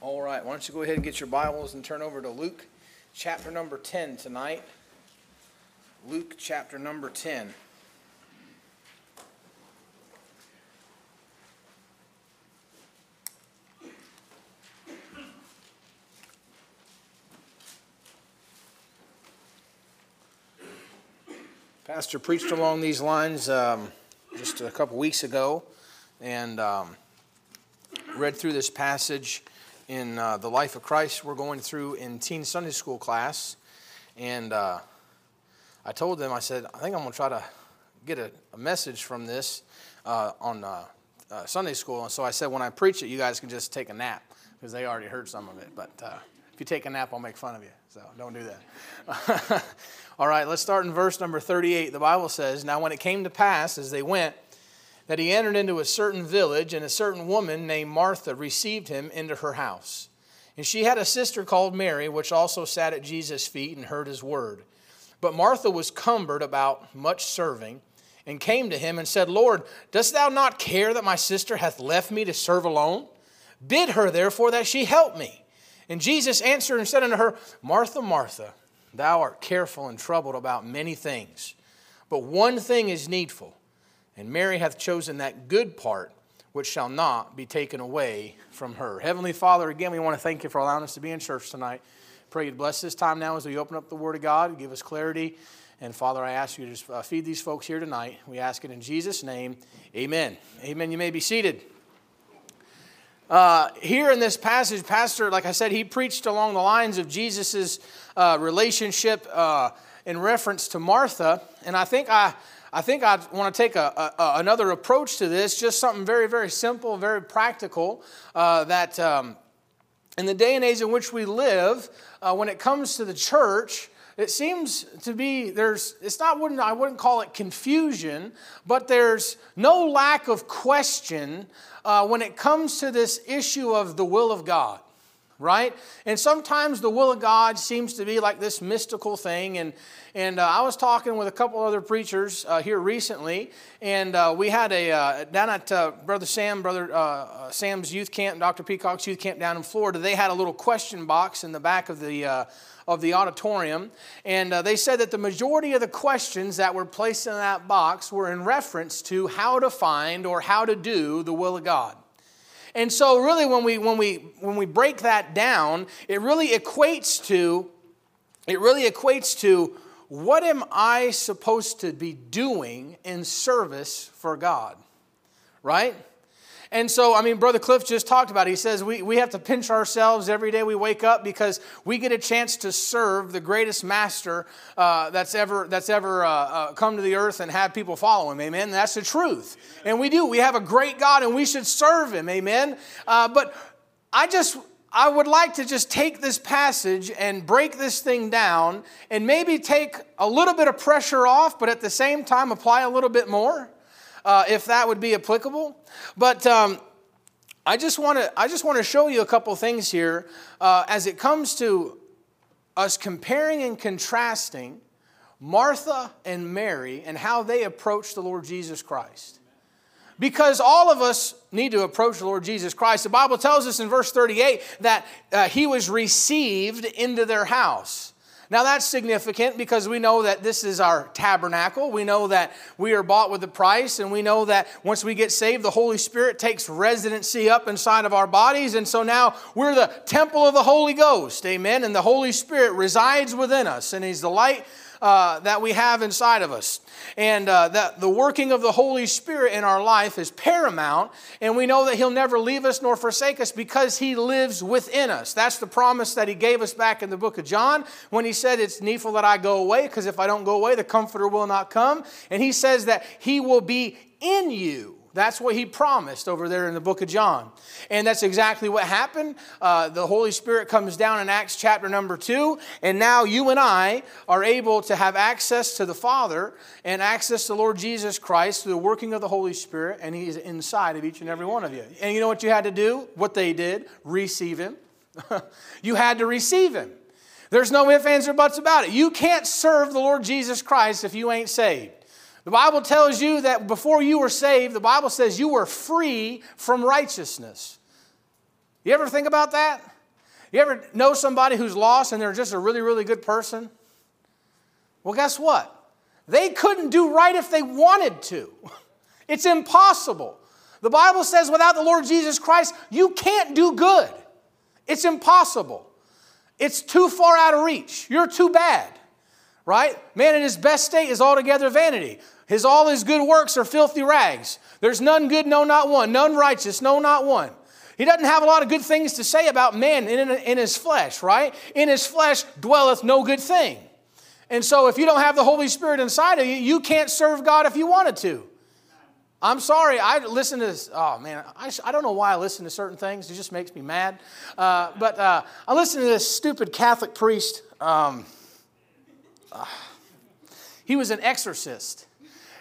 All right, why don't you go ahead and get your Bibles and turn over to Luke chapter number 10 tonight. Luke chapter number 10. Pastor preached along these lines um, just a couple weeks ago and um, read through this passage in uh, the life of Christ we're going through in teen Sunday school class. And uh, I told them, I said, I think I'm going to try to get a, a message from this uh, on uh, uh, Sunday school. And so I said, when I preach it, you guys can just take a nap because they already heard some of it. But uh, if you take a nap, I'll make fun of you. So don't do that. All right, let's start in verse number 38. The Bible says, Now when it came to pass as they went, that he entered into a certain village, and a certain woman named Martha received him into her house. And she had a sister called Mary, which also sat at Jesus' feet and heard his word. But Martha was cumbered about much serving, and came to him and said, Lord, dost thou not care that my sister hath left me to serve alone? Bid her therefore that she help me. And Jesus answered and said unto her, Martha, Martha, thou art careful and troubled about many things, but one thing is needful. And Mary hath chosen that good part which shall not be taken away from her. Heavenly Father, again, we want to thank you for allowing us to be in church tonight. Pray you bless this time now as we open up the Word of God, give us clarity. And Father, I ask you to just uh, feed these folks here tonight. We ask it in Jesus' name. Amen. Amen. You may be seated. Uh, here in this passage, Pastor, like I said, he preached along the lines of Jesus' uh, relationship uh, in reference to Martha. And I think I I think I want to take a, a, another approach to this, just something very, very simple, very practical. Uh, that um, in the day and age in which we live, uh, when it comes to the church, it seems to be there's it's not wouldn't I wouldn't call it confusion, but there's no lack of question uh, when it comes to this issue of the will of God right? And sometimes the will of God seems to be like this mystical thing. And, and uh, I was talking with a couple other preachers uh, here recently, and uh, we had a, uh, down at uh, Brother Sam, Brother uh, Sam's youth camp, Dr. Peacock's youth camp down in Florida, they had a little question box in the back of the of the auditorium, and they said that the majority of the questions that were placed in that box were in reference to how to find or how to do the will of God. And so really when we when we when we break that down, it really equates to it really equates to what am I supposed to be doing in service for God? Right? And so, I mean, Brother Cliff just talked about it. He says we, we have to pinch ourselves every day we wake up because we get a chance to serve the greatest master uh, that's ever, that's ever uh, uh, come to the earth and have people follow him. Amen. That's the truth. And we do. We have a great God and we should serve him. Amen. Uh, but I just, I would like to just take this passage and break this thing down and maybe take a little bit of pressure off, but at the same time apply a little bit more uh, if that would be applicable. But um, I just want to I just want to show you a couple things here uh, as it comes to us comparing and contrasting Martha and Mary and how they approach the Lord Jesus Christ. Because all of us need to approach the Lord Jesus Christ. The Bible tells us in verse 38 that uh, he was received into their house. Now that's significant because we know that this is our tabernacle. We know that we are bought with a price, and we know that once we get saved, the Holy Spirit takes residency up inside of our bodies. And so now we're the temple of the Holy Ghost. Amen. And the Holy Spirit resides within us, and He's the light uh, that we have inside of us. And uh, that the working of the Holy Spirit in our life is paramount. And we know that He'll never leave us nor forsake us because He lives within us. That's the promise that He gave us back in the book of John when He said, It's needful that I go away, because if I don't go away, the Comforter will not come. And He says that He will be in you. That's what he promised over there in the book of John. And that's exactly what happened. Uh, the Holy Spirit comes down in Acts chapter number two, and now you and I are able to have access to the Father and access to Lord Jesus Christ through the working of the Holy Spirit, and He's inside of each and every one of you. And you know what you had to do? What they did? Receive Him. you had to receive Him. There's no ifs, ands, or buts about it. You can't serve the Lord Jesus Christ if you ain't saved. The Bible tells you that before you were saved, the Bible says you were free from righteousness. You ever think about that? You ever know somebody who's lost and they're just a really, really good person? Well, guess what? They couldn't do right if they wanted to. It's impossible. The Bible says without the Lord Jesus Christ, you can't do good. It's impossible. It's too far out of reach. You're too bad, right? Man in his best state is altogether vanity. His all his good works are filthy rags. There's none good, no, not one. None righteous, no, not one. He doesn't have a lot of good things to say about man in, in his flesh, right? In his flesh dwelleth no good thing. And so, if you don't have the Holy Spirit inside of you, you can't serve God if you wanted to. I'm sorry, I listen to this. Oh man, I, I don't know why I listen to certain things. It just makes me mad. Uh, but uh, I listen to this stupid Catholic priest. Um, uh, he was an exorcist.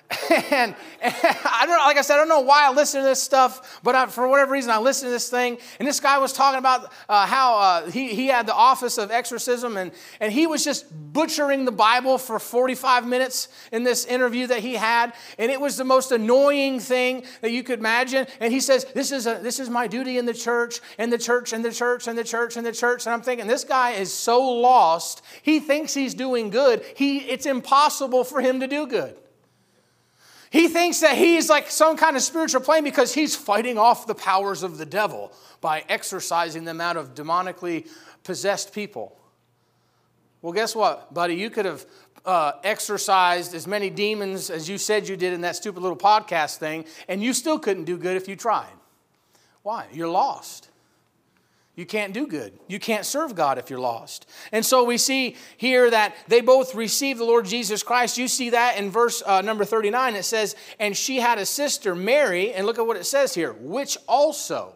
and, and, I don't know, like I said, I don't know why I listen to this stuff, but I, for whatever reason, I listened to this thing. And this guy was talking about uh, how uh, he, he had the office of exorcism, and, and he was just butchering the Bible for 45 minutes in this interview that he had. And it was the most annoying thing that you could imagine. And he says, This is, a, this is my duty in the church, and the church, and the church, and the church, and the church. And I'm thinking, this guy is so lost. He thinks he's doing good. He, it's impossible for him to do good. He thinks that he's like some kind of spiritual plane because he's fighting off the powers of the devil by exorcising them out of demonically possessed people. Well, guess what, buddy? You could have uh, exorcised as many demons as you said you did in that stupid little podcast thing, and you still couldn't do good if you tried. Why? You're lost. You can't do good. You can't serve God if you're lost. And so we see here that they both received the Lord Jesus Christ. You see that in verse uh, number 39. It says, And she had a sister, Mary, and look at what it says here, which also.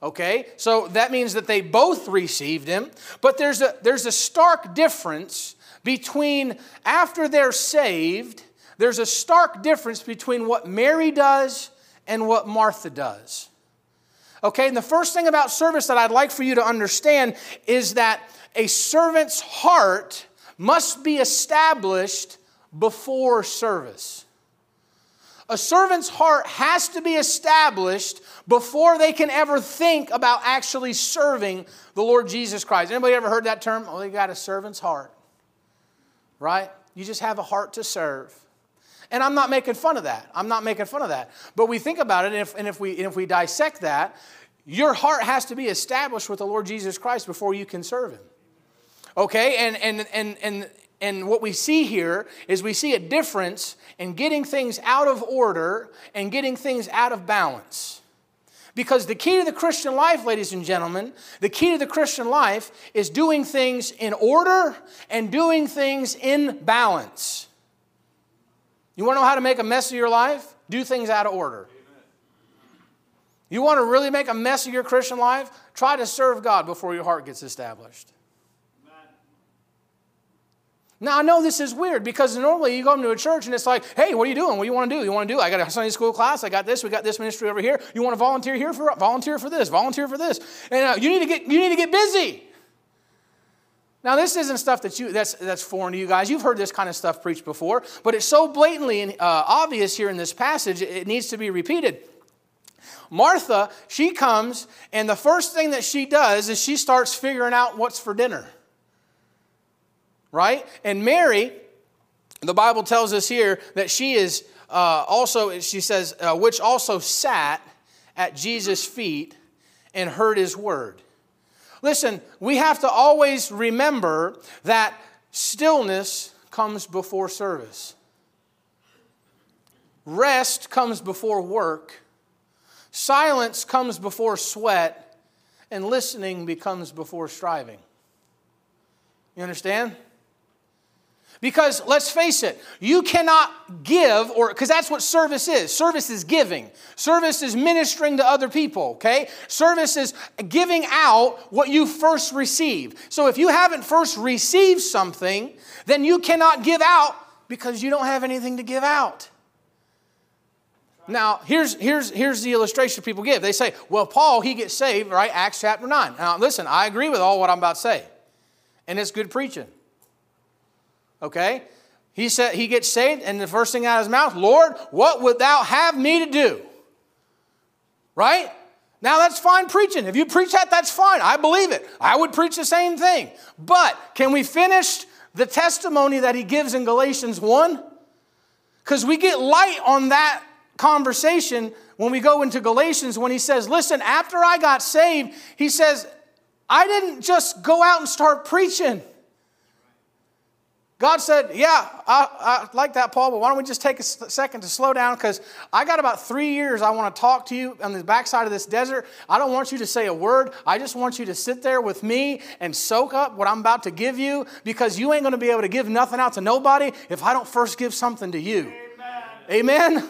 Okay, so that means that they both received him, but there's a, there's a stark difference between after they're saved, there's a stark difference between what Mary does and what Martha does. Okay, and the first thing about service that I'd like for you to understand is that a servant's heart must be established before service. A servant's heart has to be established before they can ever think about actually serving the Lord Jesus Christ. Anybody ever heard that term? Oh, they got a servant's heart. Right? You just have a heart to serve. And I'm not making fun of that. I'm not making fun of that. But we think about it, and if, and if, we, and if we dissect that, your heart has to be established with the Lord Jesus Christ before you can serve Him. Okay? And, and, and, and, and what we see here is we see a difference in getting things out of order and getting things out of balance. Because the key to the Christian life, ladies and gentlemen, the key to the Christian life is doing things in order and doing things in balance. You want to know how to make a mess of your life? Do things out of order. You want to really make a mess of your Christian life? Try to serve God before your heart gets established. Now, I know this is weird because normally you go into a church and it's like, hey, what are you doing? What do you want to do? You want to do? I got a Sunday school class. I got this. We got this ministry over here. You want to volunteer here for volunteer for this, volunteer for this, and uh, you need to get you need to get busy. Now, this isn't stuff that you, that's, that's foreign to you guys. You've heard this kind of stuff preached before, but it's so blatantly uh, obvious here in this passage, it needs to be repeated. Martha, she comes, and the first thing that she does is she starts figuring out what's for dinner. Right? And Mary, the Bible tells us here that she is uh, also, she says, uh, which also sat at Jesus' feet and heard his word. Listen, we have to always remember that stillness comes before service, rest comes before work, silence comes before sweat, and listening becomes before striving. You understand? Because let's face it, you cannot give, or because that's what service is. Service is giving, service is ministering to other people, okay? Service is giving out what you first received. So if you haven't first received something, then you cannot give out because you don't have anything to give out. Now, here's, here's, here's the illustration people give. They say, well, Paul, he gets saved, right? Acts chapter 9. Now, listen, I agree with all what I'm about to say, and it's good preaching. Okay? He said he gets saved, and the first thing out of his mouth, Lord, what would thou have me to do? Right? Now that's fine preaching. If you preach that, that's fine. I believe it. I would preach the same thing. But can we finish the testimony that he gives in Galatians 1? Because we get light on that conversation when we go into Galatians when he says, Listen, after I got saved, he says, I didn't just go out and start preaching. God said, Yeah, I, I, like that, Paul, but why don't we just take a second to slow down? Because I got about three years I want to talk to you on the backside of this desert. I don't want you to say a word. I just want you to sit there with me and soak up what I'm about to give you because you ain't going to be able to give nothing out to nobody if I don't first give something to you. Amen. Amen?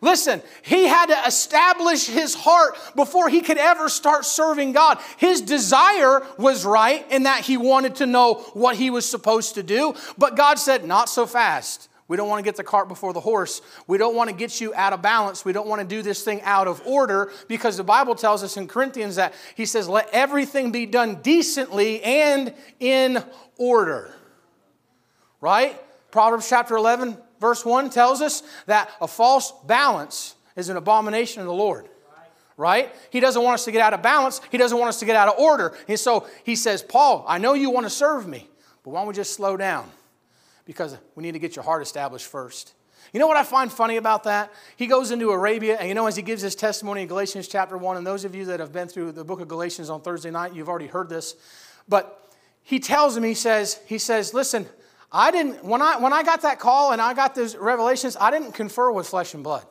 Listen, he had to establish his heart before he could ever start serving God. His desire was right in that he wanted to know what he was supposed to do, but God said, Not so fast. We don't want to get the cart before the horse. We don't want to get you out of balance. We don't want to do this thing out of order because the Bible tells us in Corinthians that He says, Let everything be done decently and in order. Right? Proverbs chapter 11, verse 1 tells us that a false balance is an abomination of the Lord. Right? He doesn't want us to get out of balance. He doesn't want us to get out of order. And so he says, Paul, I know you want to serve me, but why don't we just slow down? Because we need to get your heart established first. You know what I find funny about that? He goes into Arabia, and you know, as he gives his testimony in Galatians chapter 1, and those of you that have been through the book of Galatians on Thursday night, you've already heard this. But he tells him, he says, he says, listen, I didn't, when I, when I got that call and I got those revelations, I didn't confer with flesh and blood.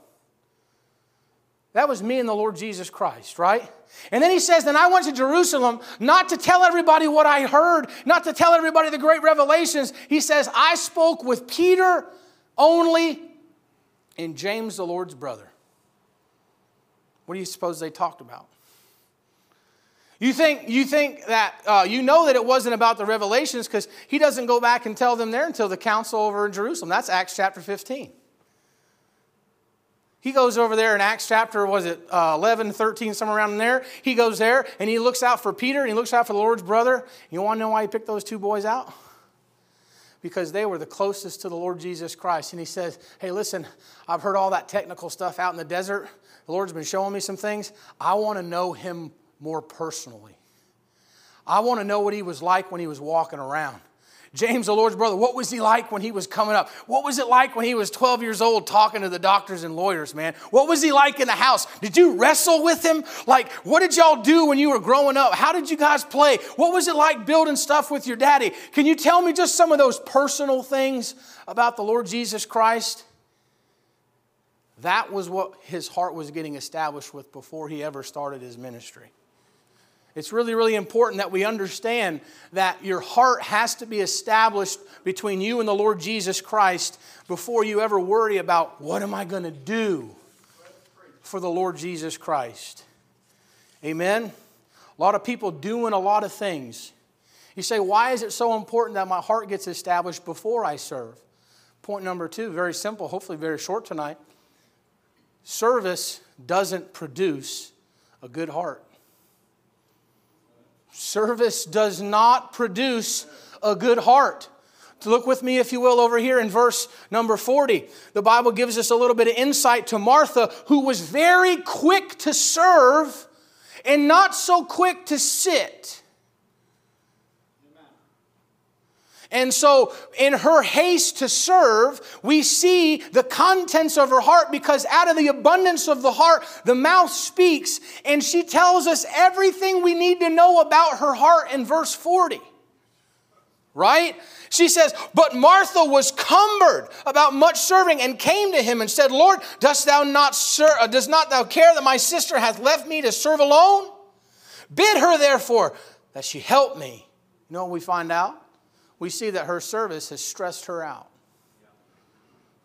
That was me and the Lord Jesus Christ, right? And then he says, Then I went to Jerusalem not to tell everybody what I heard, not to tell everybody the great revelations. He says, I spoke with Peter only and James, the Lord's brother. What do you suppose they talked about? You think, you think that, uh, you know that it wasn't about the revelations because he doesn't go back and tell them there until the council over in Jerusalem. That's Acts chapter 15. He goes over there in Acts chapter, was it uh, 11, 13, somewhere around there. He goes there and he looks out for Peter and he looks out for the Lord's brother. You want to know why he picked those two boys out? Because they were the closest to the Lord Jesus Christ. And he says, Hey, listen, I've heard all that technical stuff out in the desert. The Lord's been showing me some things. I want to know him more personally. I want to know what he was like when he was walking around. James, the Lord's brother, what was he like when he was coming up? What was it like when he was 12 years old talking to the doctors and lawyers, man? What was he like in the house? Did you wrestle with him? Like, what did y'all do when you were growing up? How did you guys play? What was it like building stuff with your daddy? Can you tell me just some of those personal things about the Lord Jesus Christ? That was what his heart was getting established with before he ever started his ministry. It's really, really important that we understand that your heart has to be established between you and the Lord Jesus Christ before you ever worry about what am I going to do for the Lord Jesus Christ. Amen? A lot of people doing a lot of things. You say, why is it so important that my heart gets established before I serve? Point number two, very simple, hopefully very short tonight. Service doesn't produce a good heart. Service does not produce a good heart. Look with me, if you will, over here in verse number 40. The Bible gives us a little bit of insight to Martha, who was very quick to serve and not so quick to sit. And so, in her haste to serve, we see the contents of her heart because out of the abundance of the heart, the mouth speaks. And she tells us everything we need to know about her heart in verse 40. Right? She says, But Martha was cumbered about much serving and came to him and said, Lord, dost thou not ser- uh, does not thou care that my sister hath left me to serve alone? Bid her therefore that she help me. You know what we find out? We see that her service has stressed her out.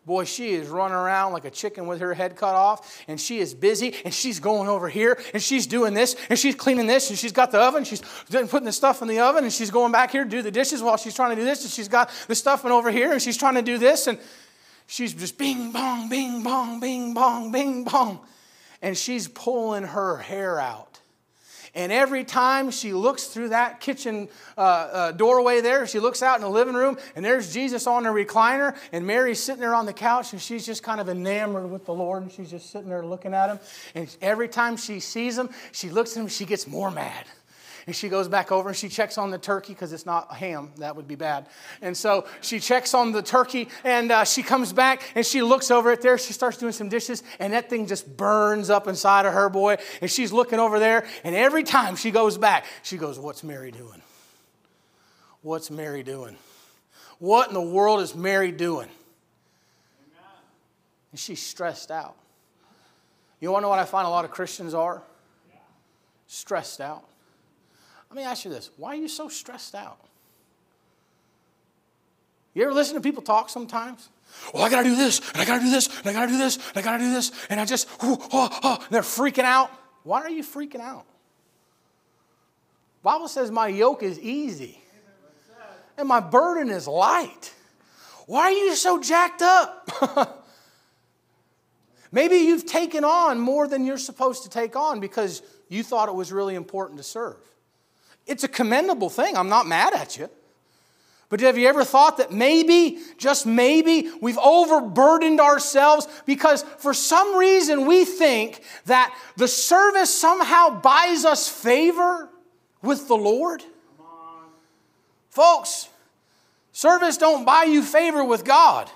Boy, she is running around like a chicken with her head cut off, and she is busy, and she's going over here, and she's doing this, and she's cleaning this, and she's got the oven, she's putting the stuff in the oven, and she's going back here to do the dishes while she's trying to do this, and she's got the stuff in over here, and she's trying to do this, and she's just bing bong, bing bong, bing bong, bing bong, and she's pulling her hair out And every time she looks through that kitchen uh, uh, doorway there, she looks out in the living room, and there's Jesus on the recliner, and Mary's sitting there on the couch, and she's just kind of enamored with the Lord, and she's just sitting there looking at him. And every time she sees him, she looks at him, she gets more mad. And she goes back over and she checks on the turkey because it's not ham. That would be bad. And so she checks on the turkey and uh, she comes back and she looks over it there. She starts doing some dishes and that thing just burns up inside of her, boy. And she's looking over there. And every time she goes back, she goes, What's Mary doing? What's Mary doing? What in the world is Mary doing? And she's stressed out. You want to know what I find a lot of Christians are? Stressed out. Let me ask you this why are you so stressed out? You ever listen to people talk sometimes? Well, I gotta do this, and I gotta do this, and I gotta do this, and I gotta do this, and I just, oh, oh, and they're freaking out. Why are you freaking out? Bible says my yoke is easy and my burden is light. Why are you so jacked up? Maybe you've taken on more than you're supposed to take on because you thought it was really important to serve. It's a commendable thing. I'm not mad at you. But have you ever thought that maybe, just maybe, we've overburdened ourselves because for some reason we think that the service somehow buys us favor with the Lord? Folks, service don't buy you favor with God.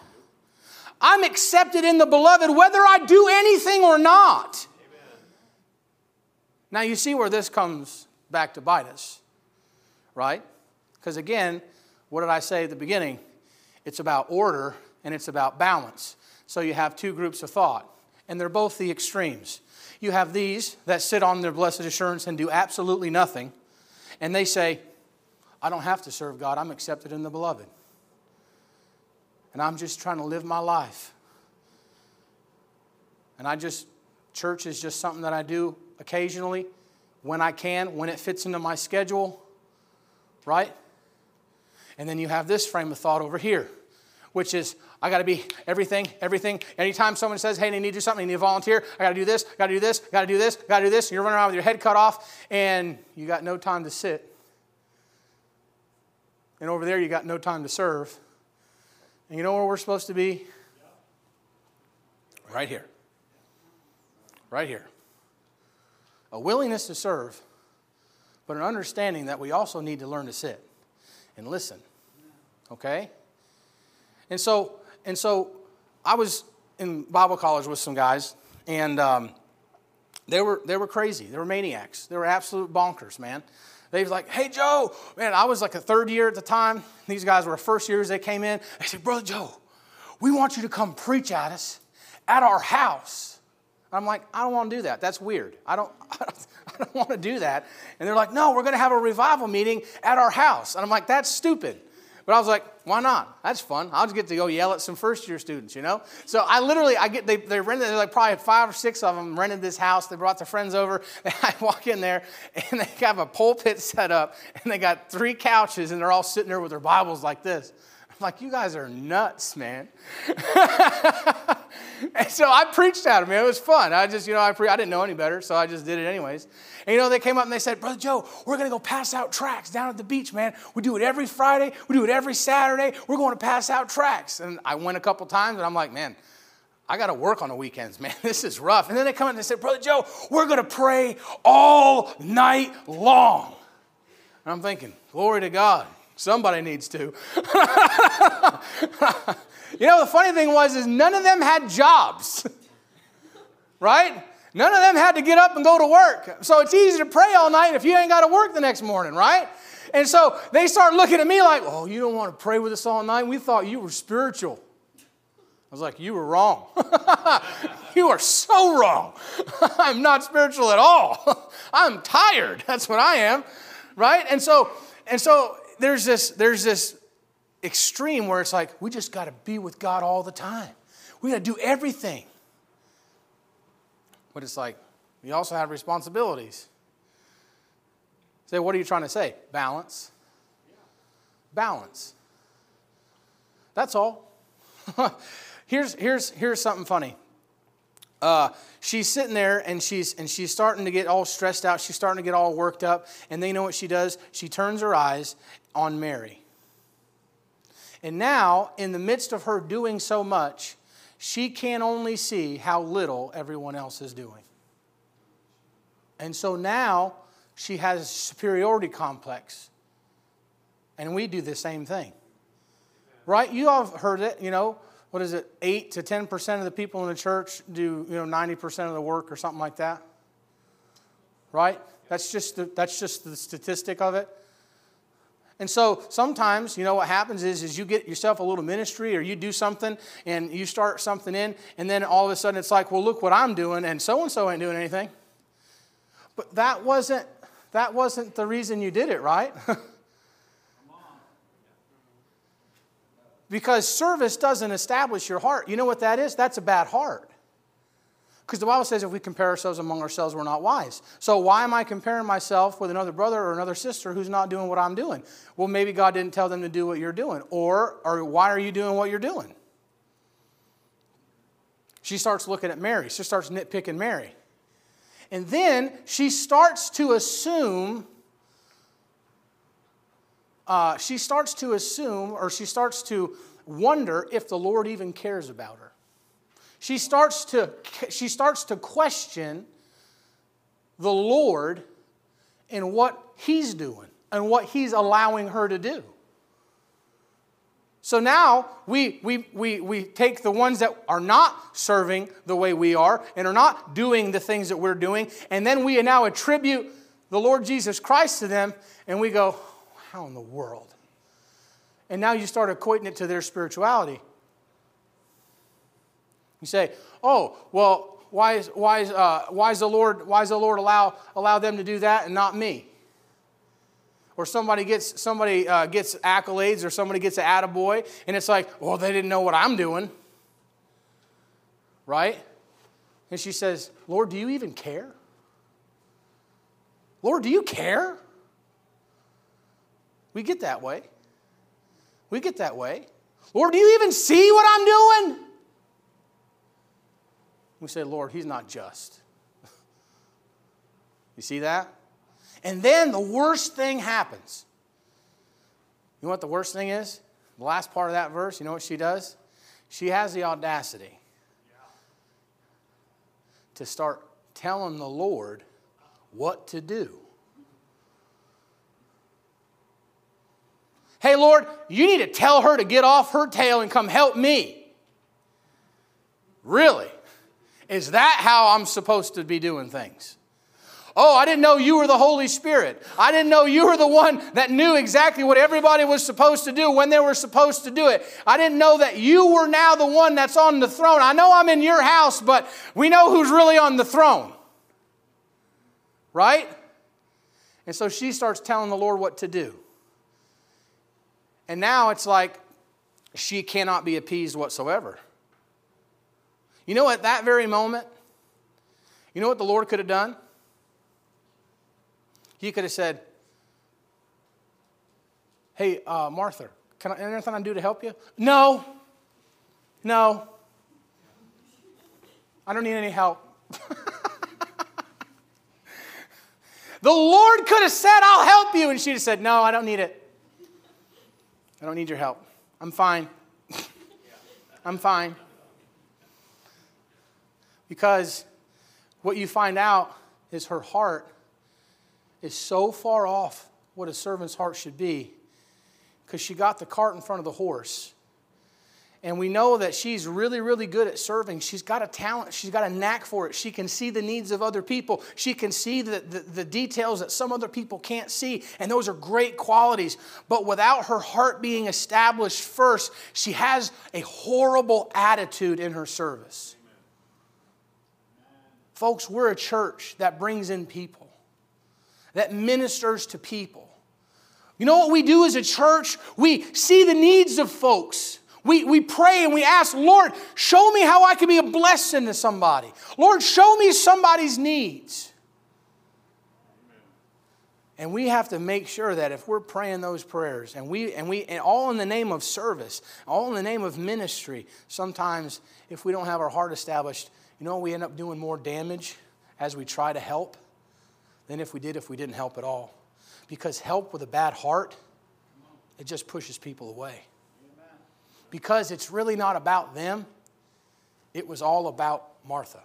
I'm accepted in the beloved whether I do anything or not. Amen. Now you see where this comes back to bite us, right? Because again, what did I say at the beginning? It's about order and it's about balance. So you have two groups of thought, and they're both the extremes. You have these that sit on their blessed assurance and do absolutely nothing, and they say, I don't have to serve God, I'm accepted in the beloved. And I'm just trying to live my life. And I just, church is just something that I do occasionally when I can, when it fits into my schedule, right? And then you have this frame of thought over here, which is I got to be everything, everything. Anytime someone says, hey, they need to do something, they need to volunteer, I got to do this, I got to do this, I got to do this, I got to do this, you're running around with your head cut off, and you got no time to sit. And over there, you got no time to serve. And you know where we're supposed to be? Right here. Right here a willingness to serve, but an understanding that we also need to learn to sit and listen. Okay? And so, and so I was in Bible college with some guys, and um, they were they were crazy. They were maniacs. They were absolute bonkers, man. They was like, "Hey Joe, man, I was like a third year at the time. These guys were first years. They came in. They said, "Brother Joe, we want you to come preach at us at our house." I'm like, I don't want to do that. That's weird. I don't, I don't, I don't want to do that. And they're like, no, we're going to have a revival meeting at our house. And I'm like, that's stupid. But I was like, why not? That's fun. I'll just get to go yell at some first year students, you know? So I literally, I get, they, they rented, they like probably five or six of them rented this house. They brought their friends over. I walk in there and they have a pulpit set up and they got three couches and they're all sitting there with their Bibles like this. Like, you guys are nuts, man. And so I preached at them. It was fun. I just, you know, I, pre- I didn't know any better, so I just did it anyways. And, you know, they came up and they said, Brother Joe, we're going to go pass out tracts down at the beach, man. We do it every Friday. We do it every Saturday. We're going to pass out tracts. And I went a couple times, and I'm like, man, I got to work on the weekends, man. This is rough. And then they come up and they said, Brother Joe, we're going to pray all night long. And I'm thinking, glory to God. Somebody needs to. You know, the funny thing was is none of them had jobs. right? None of them had to get up and go to work. So it's easy to pray all night if you ain't got to work the next morning, right? And so they start looking at me like, oh, you don't want to pray with us all night? We thought you were spiritual. I was like, you were wrong. you are so wrong. I'm not spiritual at all. I'm tired. That's what I am. Right? And so, and so there's this, there's this extreme where it's like, we just got to be with God all the time. We got to do everything. But it's like, we also have responsibilities. Say, what are you trying to say? Balance. Balance. That's all. here's, here's, here's something funny. uh, she's sitting there and she's and she's starting to get all stressed out. She's starting to get all worked up. And then you know what she does? She turns her eyes on Mary. And now, in the midst of her doing so much, she can only see how little everyone else is doing. And so now she has a superiority complex. And we do the same thing. Right? You all have heard it, you know, what is it, 8 to 10% of the people in the church do, you know, 90% of the work or something like that? Right? That's just the, that's just the statistic of it. And so sometimes, you know, what happens is, is you get yourself a little ministry or you do something and you start something in, and then all of a sudden it's like, well, look what I'm doing, and so and so ain't doing anything. But that wasn't that wasn't the reason you did it, right? because service doesn't establish your heart. You know what that is? That's a bad heart. Because the Bible says if we compare ourselves among ourselves, we're not wise. So why am I comparing myself with another brother or another sister who's not doing what I'm doing? Well, maybe God didn't tell them to do what you're doing. Or, or why are you doing what you're doing? She starts looking at Mary. She starts nitpicking Mary. And then she starts to assume, uh, she starts to assume, or she starts to wonder if the Lord even cares about her she starts to, she starts to question the Lord and what He's doing and what He's allowing her to do. So now we, we, we, we take the ones that are not serving the way we are and are not doing the things that we're doing, and then we now attribute the Lord Jesus Christ to them, and we go, How in the world? And now you start equating it to their spirituality. You say, oh, well, why is, why is, uh, why is the Lord, why is the Lord allow, allow them to do that and not me? Or somebody gets, somebody, uh, gets accolades or somebody gets an attaboy, and it's like, well, they didn't know what I'm doing. Right? And she says, Lord, do you even care? Lord, do you care? We get that way. We get that way. Lord, do you even see what I'm doing? We say, Lord, he's not just. you see that? And then the worst thing happens. You know what the worst thing is? The last part of that verse, you know what she does? She has the audacity to start telling the Lord what to do. Hey, Lord, you need to tell her to get off her tail and come help me. Really? Is that how I'm supposed to be doing things? Oh, I didn't know you were the Holy Spirit. I didn't know you were the one that knew exactly what everybody was supposed to do when they were supposed to do it. I didn't know that you were now the one that's on the throne. I know I'm in your house, but we know who's really on the throne. Right? And so she starts telling the Lord what to do. And now it's like she cannot be appeased whatsoever. You know, at that very moment, you know what the Lord could have done? He could have said, Hey, uh, Martha, can I, anything I can do to help you? No. No. I don't need any help. the Lord could have said, I'll help you. And she'd have said, No, I don't need it. I don't need your help. I'm fine. I'm fine. Because what you find out is her heart is so far off what a servant's heart should be because she got the cart in front of the horse. And we know that she's really, really good at serving. She's got a talent, she's got a knack for it. She can see the needs of other people, she can see the, the, the, details that some other people can't see. And those are great qualities. But without her heart being established first, she has a horrible attitude in her service. Folks, we're a church that brings in people, that ministers to people. You know what we do as a church? We see the needs of folks. We, we pray and we ask, Lord, show me how I can be a blessing to somebody. Lord, show me somebody's needs. And we have to make sure that if we're praying those prayers and we and we and all in the name of service, all in the name of ministry, sometimes if we don't have our heart established, You know, we end up doing more damage as we try to help than if we did if we didn't help at all. Because help with a bad heart, it just pushes people away. Because it's really not about them, it was all about Martha.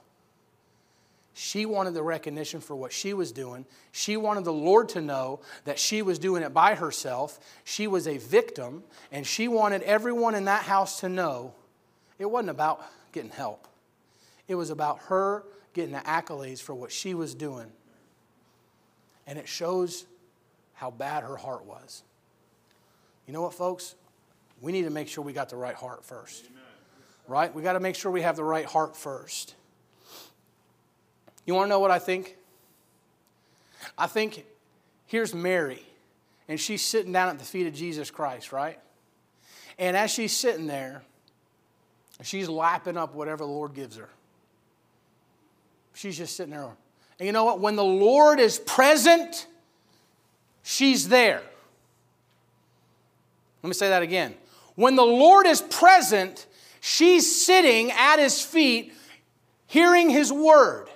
She wanted the recognition for what she was doing. She wanted the Lord to know that she was doing it by herself. She was a victim, and she wanted everyone in that house to know it wasn't about getting help. It was about her getting the accolades for what she was doing. And it shows how bad her heart was. You know what, folks? We need to make sure we got the right heart first. Amen. Right? We got to make sure we have the right heart first. You want to know what I think? I think here's Mary, and she's sitting down at the feet of Jesus Christ, right? And as she's sitting there, she's lapping up whatever the Lord gives her. She's just sitting there. And you know what? When the Lord is present, she's there. Let me say that again. When the Lord is present, she's sitting at his feet, hearing his word.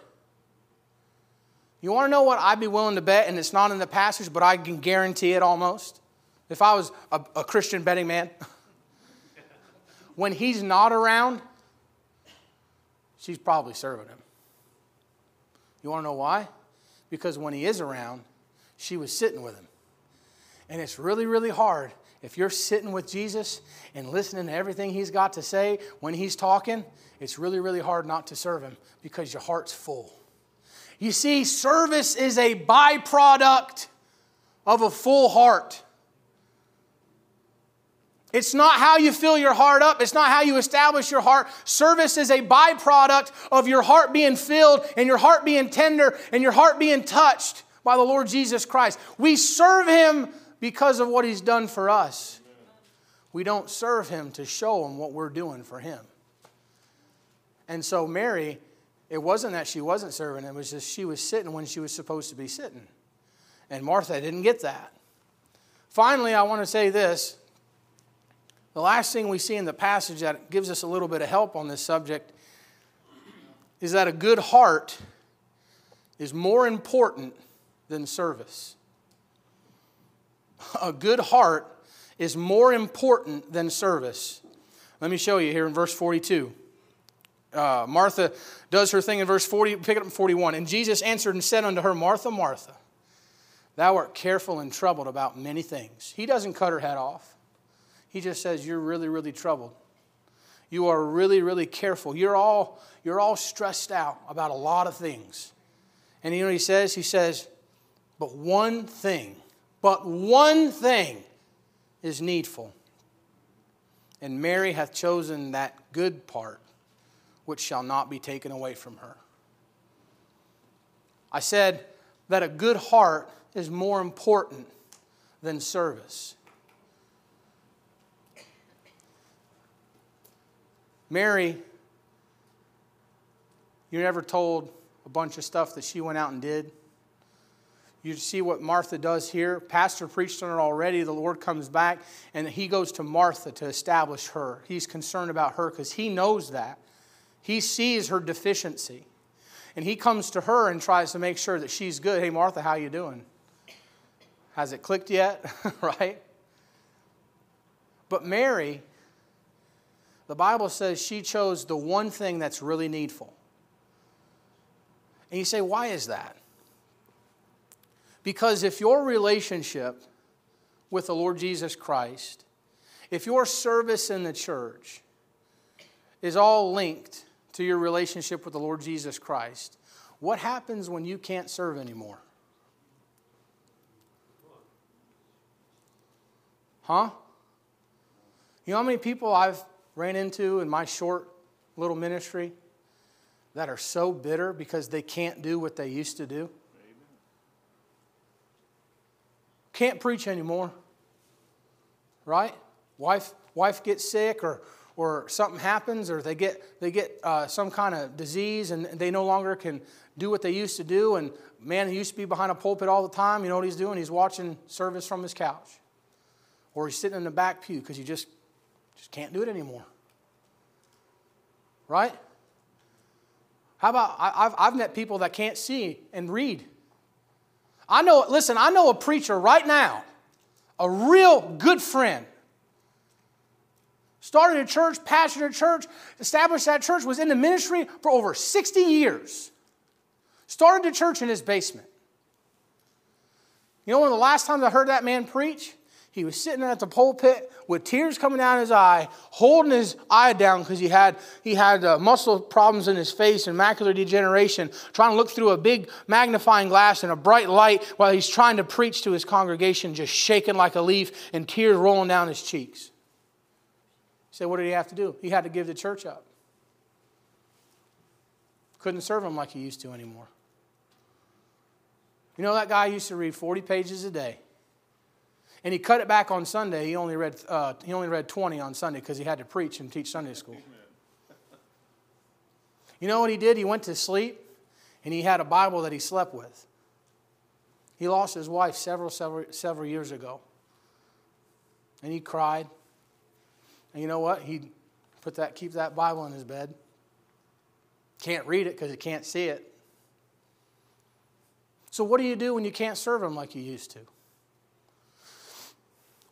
You want to know what I'd be willing to bet? And it's not in the passage, but I can guarantee it almost. If I was a, a Christian betting man, when he's not around, she's probably serving him. You want to know why? Because when he is around, she was sitting with him. And it's really, really hard if you're sitting with Jesus and listening to everything he's got to say when he's talking, it's really, really hard not to serve him because your heart's full. You see, service is a byproduct of a full heart. It's not how you fill your heart up. It's not how you establish your heart. Service is a byproduct of your heart being filled and your heart being tender and your heart being touched by the Lord Jesus Christ. We serve Him because of what He's done for us. We don't serve Him to show Him what we're doing for Him. And so Mary it wasn't that she wasn't serving, it was just she was sitting when she was supposed to be sitting. And Martha didn't get that. Finally, I want to say this. The last thing we see in the passage that gives us a little bit of help on this subject is that a good heart is more important than service. A good heart is more important than service. Let me show you here in verse 42 uh, Martha does her thing in verse 40, pick it up in 41. And Jesus answered and said unto her, Martha, Martha, thou art careful and troubled about many things. He doesn't cut her head off. He just says, You're really, really troubled. You are really, really careful. You're all, you're all stressed out about a lot of things. And you know what he says? He says, But one thing, but one thing is needful. And Mary hath chosen that good part which shall not be taken away from her. I said that a good heart is more important than service. Mary, you're never told a bunch of stuff that she went out and did. You see what Martha does here. Pastor preached on it already. The Lord comes back and he goes to Martha to establish her. He's concerned about her because he knows that. He sees her deficiency. And he comes to her and tries to make sure that she's good. Hey, Martha, how you doing? Has it clicked yet? right? But Mary, the Bible says she chose the one thing that's really needful. And you say, why is that? Because if your relationship with the Lord Jesus Christ, if your service in the church is all linked to your relationship with the Lord Jesus Christ, what happens when you can't serve anymore? Huh? You know how many people I've ran into in my short little ministry that are so bitter because they can't do what they used to do? Can't preach anymore. Right? Wife wife gets sick or or something happens or they get, they get uh, some kind of disease and they no longer can do what they used to do. And man, he used to be behind a pulpit all the time. You know what he's doing? He's watching service from his couch. Or he's sitting in the back pew because he just, just can't do it anymore. Right? How about I've, I've met people that can't see and read. I know, listen, I know a preacher right now, a real good friend. Started a church, pastored a church, established that church, was in the ministry for over 60 years. Started a church in his basement. You know, one of the last times I heard that man preach, he was sitting at the pulpit with tears coming down his eye, holding his eye down because he had, he had uh, muscle problems in his face and macular degeneration, trying to look through a big magnifying glass and a bright light while he's trying to preach to his congregation, just shaking like a leaf and tears rolling down his cheeks. He said, What did he have to do? He had to give the church up. Couldn't serve him like he used to anymore. You know, that guy used to read 40 pages a day. And he cut it back on Sunday. He only read, uh, he only read 20 on Sunday because he had to preach and teach Sunday school. You know what he did? He went to sleep and he had a Bible that he slept with. He lost his wife several, several, several years ago. And he cried. And you know what? He put that, keep that Bible in his bed. Can't read it because he can't see it. So, what do you do when you can't serve him like you used to?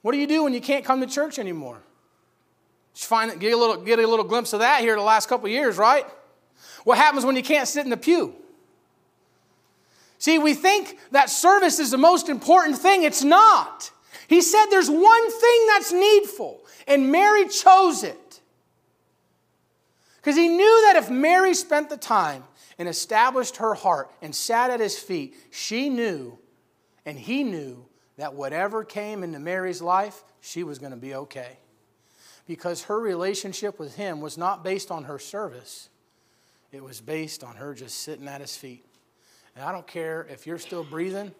What do you do when you can't come to church anymore? Just find get a little get a little glimpse of that here the last couple years, right? What happens when you can't sit in the pew? See, we think that service is the most important thing. It's not. He said there's one thing that's needful, and Mary chose it. Because he knew that if Mary spent the time and established her heart and sat at his feet, she knew and he knew that whatever came into Mary's life, she was going to be okay. Because her relationship with him was not based on her service, it was based on her just sitting at his feet. And I don't care if you're still breathing,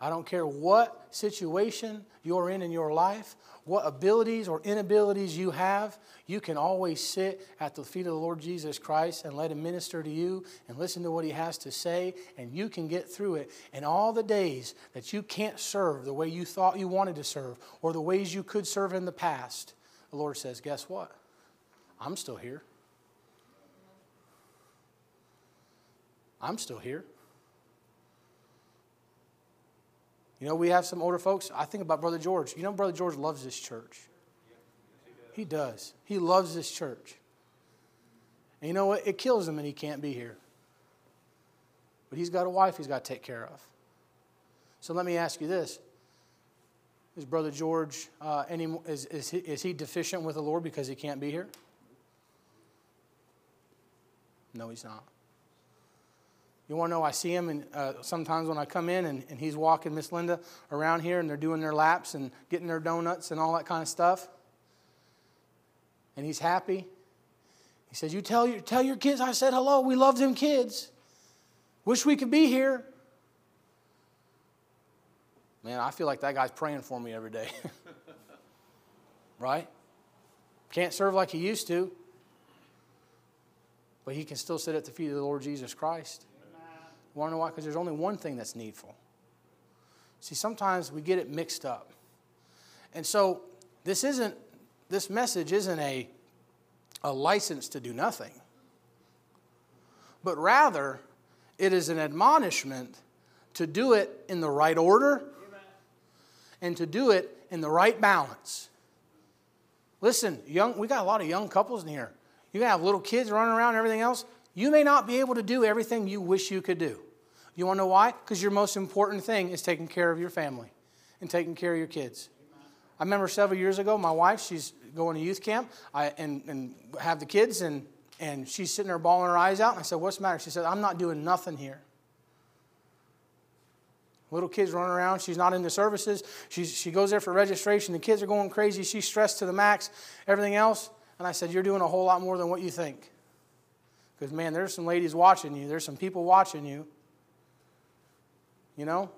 I don't care what situation you're in in your life, what abilities or inabilities you have, you can always sit at the feet of the Lord Jesus Christ and let Him minister to you and listen to what He has to say, and you can get through it. And all the days that you can't serve the way you thought you wanted to serve or the ways you could serve in the past, the Lord says, Guess what? I'm still here. I'm still here. You know, we have some older folks. I think about Brother George. You know, Brother George loves this church. He does. He loves this church. And you know what? It kills him and he can't be here. But he's got a wife he's got to take care of. So let me ask you this. Is Brother George, uh, any, is, is, he, is he deficient with the Lord because he can't be here? No, he's not. You want to know, I see him and uh, sometimes when I come in and, and he's walking Miss Linda around here and they're doing their laps and getting their donuts and all that kind of stuff. And he's happy. He says, You tell your, tell your kids I said hello. We love them kids. Wish we could be here. Man, I feel like that guy's praying for me every day. right? Can't serve like he used to, but he can still sit at the feet of the Lord Jesus Christ. Want to know why? Because there's only one thing that's needful. See, sometimes we get it mixed up. And so this isn't this message isn't a, a license to do nothing, but rather it is an admonishment to do it in the right order and to do it in the right balance. Listen, young, we got a lot of young couples in here. You have little kids running around and everything else. You may not be able to do everything you wish you could do. You want to know why? Because your most important thing is taking care of your family and taking care of your kids. I remember several years ago, my wife, she's going to youth camp I, and, and have the kids, and, and she's sitting there bawling her eyes out. And I said, What's the matter? She said, I'm not doing nothing here. Little kids running around. She's not in the services. She's, she goes there for registration. The kids are going crazy. She's stressed to the max, everything else. And I said, You're doing a whole lot more than what you think. Because, man, there's some ladies watching you, there's some people watching you. You know?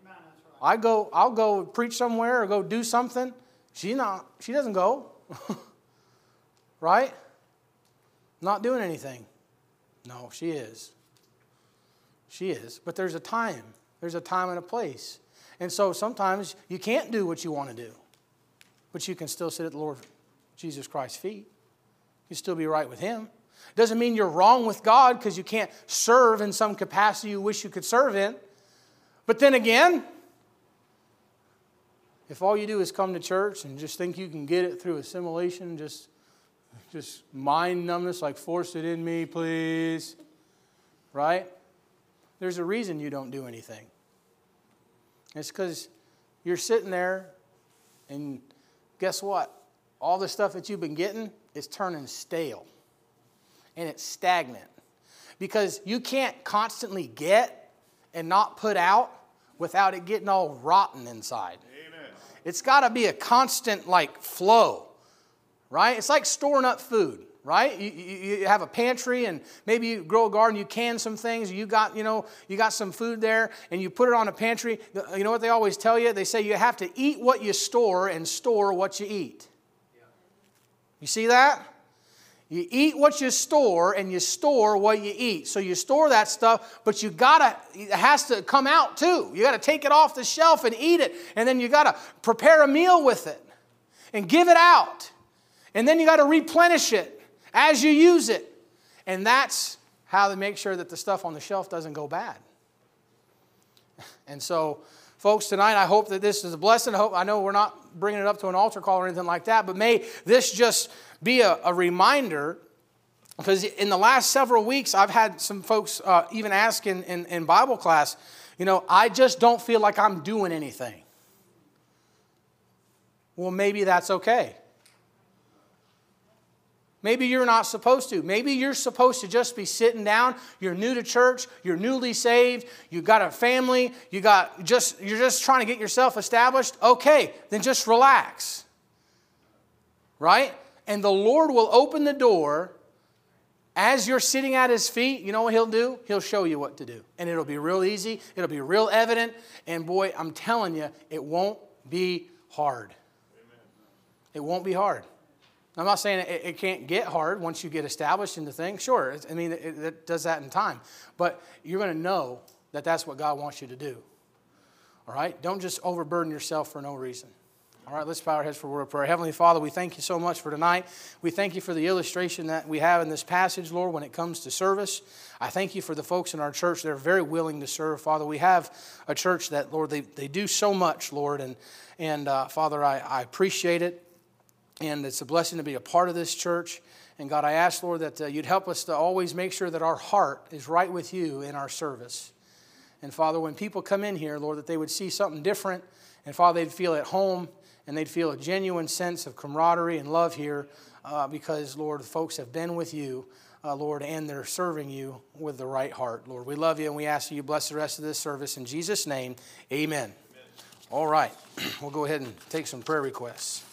Amen, right. I go, I'll go preach somewhere or go do something. She not, she doesn't go. right? Not doing anything. No, she is. She is. But there's a time. There's a time and a place. And so sometimes you can't do what you want to do. But you can still sit at the Lord Jesus Christ's feet. You still be right with Him. Doesn't mean you're wrong with God because you can't serve in some capacity you wish you could serve in. But then again, if all you do is come to church and just think you can get it through assimilation, just, just mind numbness, like force it in me, please, right? There's a reason you don't do anything. It's because you're sitting there, and guess what? All the stuff that you've been getting is turning stale and it's stagnant. Because you can't constantly get and not put out without it getting all rotten inside. Amen. It's got to be a constant like flow, right? It's like storing up food right you, you, you, have a pantry and maybe you grow a garden you can some things you got you know you got some food there and you put it on a pantry you know what they always tell you they say you have to eat what you store and store what you eat you see that you eat what you store and you store what you eat. So you store that stuff, but you gotta, it has to come out too. You gotta take it off the shelf and eat it. And then you gotta prepare a meal with it and give it out. And then you gotta replenish it as you use it. And that's how to make sure that the stuff on the shelf doesn't go bad. And so, folks, tonight I hope that this is a blessing. I, hope, I know we're not bringing it up to an altar call or anything like that, but may this just be a, a reminder because in the last several weeks, I've had some folks uh, even ask in, in, in Bible class, you know, I just don't feel like I'm doing anything. Well, maybe that's okay. Maybe you're not supposed to. Maybe you're supposed to just be sitting down. You're new to church, you're newly saved, you got a family, you got just you're just trying to get yourself established. Okay, then just relax. Right? and the Lord will open the door as you're sitting at his feet. You know what he'll do? He'll show you what to do. And it'll be real easy, it'll be real evident. And boy, I'm telling you, it won't be hard. It won't be hard. I'm not saying it, it, can't get hard once you get established in the thing. Sure, I mean, it, it does that in time. But you're going to know that that's what God wants you to do. All right? Don't just overburden yourself for no reason. All right, let's bow our heads for a word of prayer. Heavenly Father, we thank you so much for tonight. We thank you for the illustration that we have in this passage, Lord, when it comes to service. I thank you for the folks in our church that are very willing to serve. Father, we have a church that, Lord, they, they do so much, Lord. And, and uh, Father, I, I appreciate it. And it's a blessing to be a part of this church. And God, I ask, Lord, that uh, you'd help us to always make sure that our heart is right with you in our service. And Father, when people come in here, Lord, that they would see something different. And Father, they'd feel at home and they'd feel a genuine sense of camaraderie and love here uh, because, Lord, folks have been with you, uh, Lord, and they're serving you with the right heart, Lord. We love you and we ask you bless the rest of this service. In Jesus' name, amen. amen. All right, we'll go ahead and take some prayer requests.